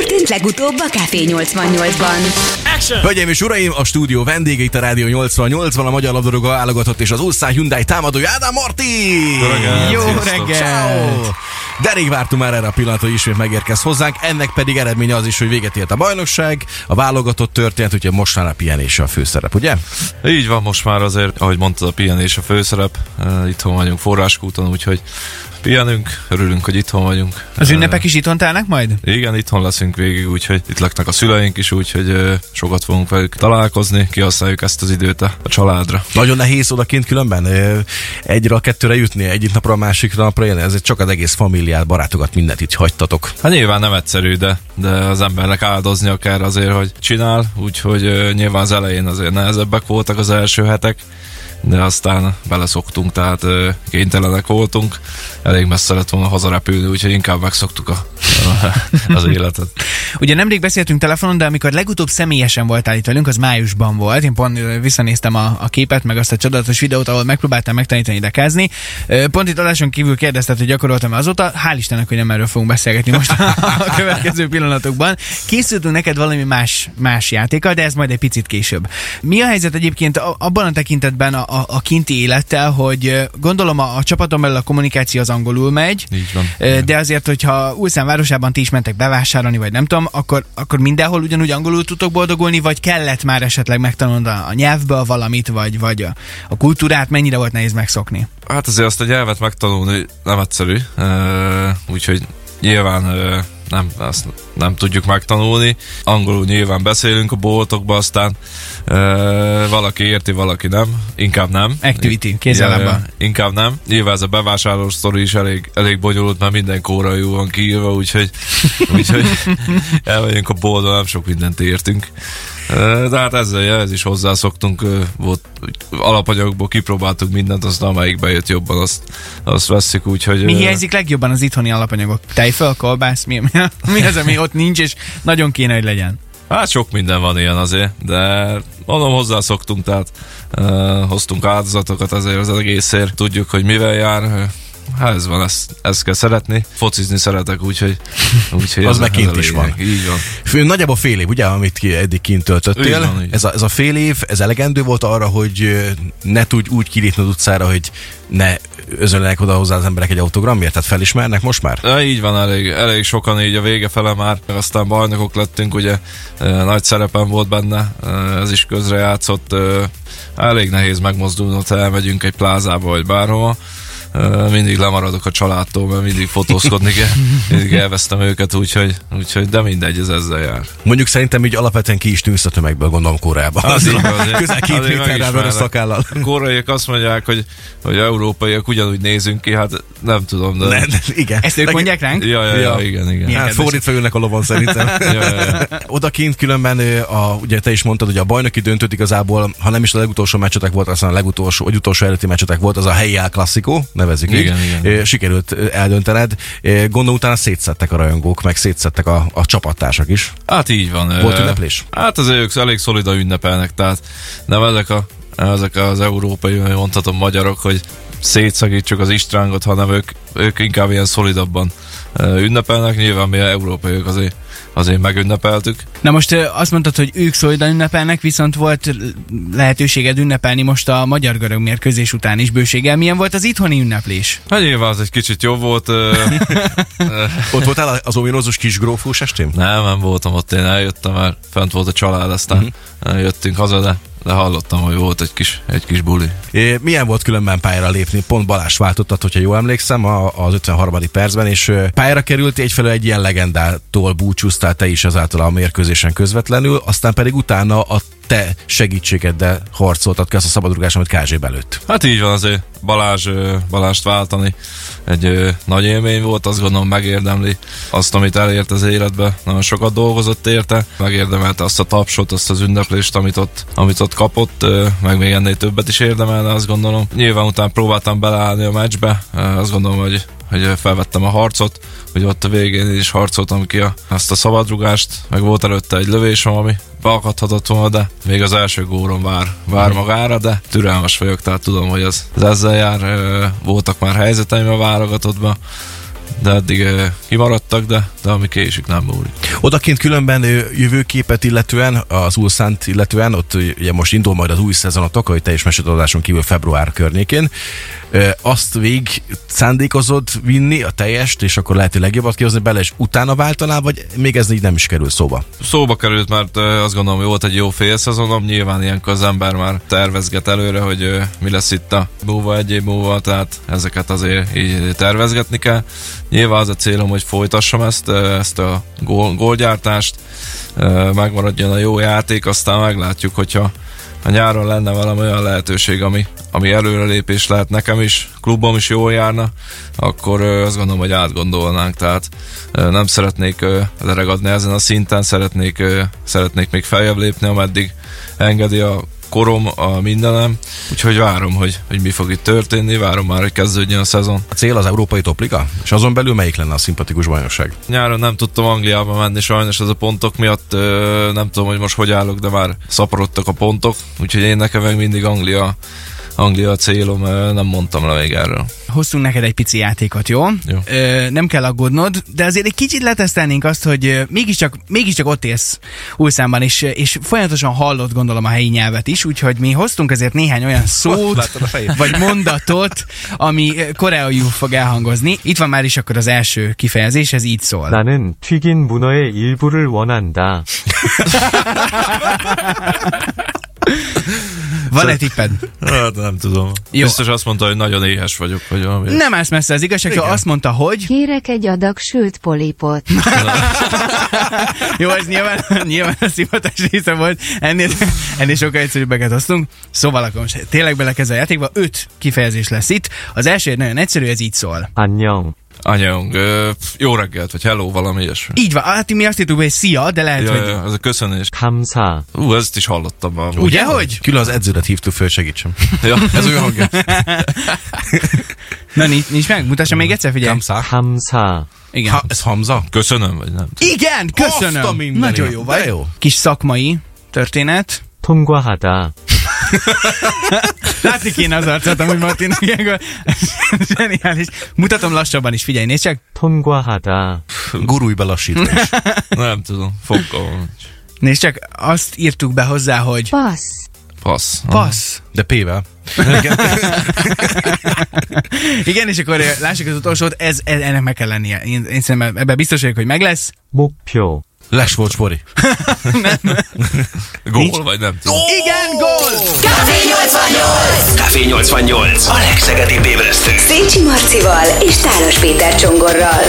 történt legutóbb a Café 88-ban? Hölgyeim és uraim, a stúdió vendége itt a Rádió 88-ban a Magyar Labdarúgó válogatott és az Ulszán Hyundai támadója Ádám Marti! Jó reggel! Ciao. De rég vártunk már erre a pillanatra, hogy ismét megérkez hozzánk. Ennek pedig eredménye az is, hogy véget ért a bajnokság, a válogatott történet, úgyhogy most már a pihenés a főszerep, ugye? Így van, most már azért, ahogy mondtad, a pihenés a főszerep. Itthon vagyunk forráskúton, úgyhogy pihenünk, örülünk, hogy itthon vagyunk. Az ünnepek is itthon telnek majd? Igen, itthon leszünk végig, úgyhogy itt laknak a szüleink is, úgyhogy sokat fogunk velük találkozni, kihasználjuk ezt az időt a, családra. Nagyon nehéz odakint különben egyre a kettőre jutni, egyik napra a másikra napra jönni. Ez csak az egész familiát, barátokat, mindent itt hagytatok. Hát nyilván nem egyszerű, de, de az embernek áldoznia kell azért, hogy csinál, úgyhogy nyilván az elején azért nehezebbek voltak az első hetek, de aztán beleszoktunk, tehát kénytelenek voltunk, elég messze lett volna hazarepülni, úgyhogy inkább megszoktuk a, az életet. Ugye nemrég beszéltünk telefonon, de amikor legutóbb személyesen voltál itt velünk, az májusban volt. Én pont visszanéztem a, a képet, meg azt a csodálatos videót, ahol megpróbáltam megtanítani dekázni. Pont itt adáson kívül kérdezted, hogy gyakoroltam azóta. Hál' Istennek, hogy nem erről fogunk beszélgetni most a következő pillanatokban. Készültünk neked valami más, más játékkal, de ez majd egy picit később. Mi a helyzet egyébként abban a tekintetben a, a, a kinti élettel, hogy gondolom a, a csapaton belül a kommunikáció az angolul megy, Így van. De azért, hogyha Ulszán városában ti is mentek bevásárolni, vagy nem tudom, akkor, akkor mindenhol ugyanúgy angolul tudtok boldogulni, vagy kellett már esetleg megtanulnod a, a nyelvből valamit, vagy, vagy a, a kultúrát, mennyire volt nehéz megszokni? Hát azért azt a nyelvet megtanulni nem egyszerű, uh, úgyhogy nyilván uh, nem, azt nem tudjuk megtanulni. Angolul nyilván beszélünk a boltokba, aztán uh, valaki érti, valaki nem. Inkább nem. Activity. Ja, ja, inkább nem. Nyilván ez a bevásárlós sztori is elég, elég bonyolult, mert minden kórai van kiírva, úgyhogy, úgyhogy elmegyünk a boltba, nem sok mindent értünk. De hát ezzel ez is hozzászoktunk, volt, úgy alapanyagból kipróbáltuk mindent, aztán amelyik bejött jobban, azt, azt vesszük, úgyhogy... Mi hiányzik legjobban az itthoni alapanyagok? Tejföl, kolbász? Mi, mi, mi az, ami ott nincs, és nagyon kéne, hogy legyen? Hát sok minden van ilyen azért, de mondom, hozzászoktunk, tehát uh, hoztunk áldozatokat azért az egészért. Tudjuk, hogy mivel jár, Hát ez van, ezt, ezt kell szeretni. Focizni szeretek, úgyhogy... úgyhogy Az meg kint is van. Így van. Fő, nagyjából fél év, ugye, amit ki eddig kint töltöttél. Így van, így. ez, a, ez a fél év, ez elegendő volt arra, hogy ne tudj úgy kilépni az utcára, hogy ne özönlenek oda hozzá az emberek egy autogramért? Tehát felismernek most már? Ja, így van, elég, elég sokan így a vége fele már, aztán bajnokok lettünk, ugye nagy szerepem volt benne, ez is közrejátszott, elég nehéz megmozdulni, ha elmegyünk egy plázába vagy bárhova. Mindig lemaradok a családtól, mert mindig fotózkodni kell, mindig elvesztem őket, úgyhogy, úgyhogy de mindegy, ez ezzel jár. Mondjuk szerintem így alapvetően ki is tűnsz a tömegből, gondolom Koreában. Az van, azért- Közel két méterrel vörös szakállal. A koreaiak azt mondják, hogy, hogy európaiak ugyanúgy nézünk ki, hát nem tudom, de... Ne, igen. Ezt ők Meg- mondják ránk? Ja, ja, ja, Ja. igen, igen. Milyen Hát fordítva ülnek a lovon szerintem. Ja, ja, ja. Odakint különben, a, ugye te is mondtad, hogy a bajnoki döntőt igazából, ha nem is a legutolsó meccsetek volt, aztán a legutolsó, vagy utolsó előtti meccsetek volt, az a helyi El Nevezzük Igen, így. igen. Sikerült eldöntened. Gondolom utána szétszettek a rajongók, meg szétszettek a, a csapattársak is. Hát így van. Volt ünneplés? Hát azért ők elég szolidan ünnepelnek, tehát nem ezek, a, ezek az európai, mondhatom magyarok, hogy szétszakítsuk az istrángot, hanem ők, ők inkább ilyen szolidabban ünnepelnek. Nyilván mi európaiak azért, azért megünnepeltük. Na most azt mondtad, hogy ők szolidan ünnepelnek, viszont volt lehetőséged ünnepelni most a magyar-görög mérkőzés után is bőséggel. Milyen volt az itthoni ünneplés? Hát nyilván az egy kicsit jobb volt. Ott voltál az ominózus kis grófós estén? nem, nem voltam ott, én eljöttem, mert fent volt a család, aztán uh-huh. jöttünk haza, de, de hallottam, hogy volt egy kis, egy kis buli. É, Milyen volt különben pályára lépni? Pont Balázs váltottat, hogyha jól emlékszem, a- az 53. percben, és pályára került egyfelől egy ilyen legendától búcsúztál te is ezáltal a mérkőzésen közvetlenül, aztán pedig utána a te segítségeddel harcoltad ki azt a szabadrugás, amit Kázsé belőtt. Hát így van azért Balázs, Balást váltani egy nagy élmény volt, azt gondolom megérdemli azt, amit elért az életbe. Nagyon sokat dolgozott érte, megérdemelte azt a tapsot, azt az ünneplést, amit ott, amit ott kapott, meg még ennél többet is érdemelne, azt gondolom. Nyilván után próbáltam beleállni a meccsbe, azt gondolom, hogy hogy felvettem a harcot, hogy ott a végén én is harcoltam ki a, azt a szabadrugást, meg volt előtte egy lövésem, ami beakadhatott volna, de még az első góron vár, vár magára, de türelmes vagyok, tehát tudom, hogy ez, ez ezzel jár. Voltak már helyzeteim a válogatottban, de eddig ö, kimaradtak, de, de ami késik nem múlik. Odaként különben ö, jövőképet illetően, az Ulszánt illetően, ott ö, ugye most indul majd az új szezonotok, ahogy te is mesélt kívül február környékén. Azt végig szándékozod vinni a teljest, és akkor lehet, hogy legjobbat kihozni bele, és utána váltanál, vagy még ez így nem is kerül szóba? Szóba került, mert ö, azt gondolom, hogy volt egy jó fél szezonom, nyilván ilyenkor az ember már tervezget előre, hogy mi lesz itt a múlva, egy év múlva, tehát ezeket azért így tervezgetni kell. Nyilván az a célom, hogy folytassam ezt, ezt a gól, gólgyártást, megmaradjon a jó játék, aztán meglátjuk, hogyha a nyáron lenne valami olyan lehetőség, ami, ami előrelépés lehet nekem is, klubom is jól járna, akkor azt gondolom, hogy átgondolnánk, tehát nem szeretnék ö, leregadni ezen a szinten, szeretnék, szeretnék még feljebb lépni, ameddig engedi a korom, a mindenem, úgyhogy várom, hogy, hogy mi fog itt történni, várom már, hogy kezdődjön a szezon. A cél az Európai Topliga? És azon belül melyik lenne a szimpatikus bajnokság? Nyáron nem tudtam Angliába menni sajnos ez a pontok miatt, ö, nem tudom, hogy most hogy állok, de már szaporodtak a pontok, úgyhogy én nekem meg mindig Anglia, Anglia a célom, ö, nem mondtam le még erről Hoztunk neked egy pici játékot, jó? Jó. Ö, nem kell aggódnod, de azért egy kicsit letesztelnénk azt, hogy ö, mégiscsak, mégiscsak ott élsz Ulszánban, és, és folyamatosan hallott gondolom a helyi nyelvet is, úgyhogy mi hoztunk ezért néhány olyan szót, Láttad a fejét? vagy mondatot, ami ö, koreaiul fog elhangozni. Itt van már is akkor az első kifejezés, ez így szól. 나는 튀긴 문어의 일부를 원한다. Van-e tipped? Hát nem tudom. Jó. Biztos azt mondta, hogy nagyon éhes vagyok, vagy valami. Nem állsz messze az igazság, hogy azt mondta, hogy Kérek egy adag sült polipot. Jó, ez nyilván, nyilván a szivatás része volt, ennél, ennél sokkal egyszerűbbeket hoztunk. Szóval akkor most tényleg belekezd a játékba, öt kifejezés lesz itt. Az első nagyon egyszerű, ez így szól. 안 녕. Anyang, ö, pff, jó reggelt, vagy hello, valami ilyesmi. Így van, hát mi azt hittük, hogy szia, de lehet, Ja, hogy... ja, ez a köszönés. 감사. Ú, ezt is hallottam már. Ugye, hogy? Külön az edződet hívtuk föl, segítsem. Ja. Ez olyan hangja. Na, nincs, nincs meg, mutassa még egyszer, figyelj. Kamszá. 감사. Igen. Ha, ez Hamza? Köszönöm, vagy nem? Igen, Azt a köszönöm. mindenit. Nagyon jó vagy. De jó. Kis szakmai történet. 통과하다. Látni kéne az arcot, amúgy Martinnak ilyenkor. Zseniális. Mutatom lassabban is, figyelj, nézd csak. 통과하다. Gurulj be lassítás. Nem tudom, fogalmam. nincs. Nézd csak, azt írtuk be hozzá, hogy Passz. Passz. passz. De P-vel. Igen, és akkor eh, lássuk az utolsót, ez, ez ennek meg kell lennie. Én, én szerintem ebben biztos vagyok, hogy meg lesz. 목표. Les volt spori. Gól, vagy nem tudom. Igen, gól! Café 88! Café 88. A legszegedibb ébresztő. Szécsi Marcival és Tálos Péter Csongorral.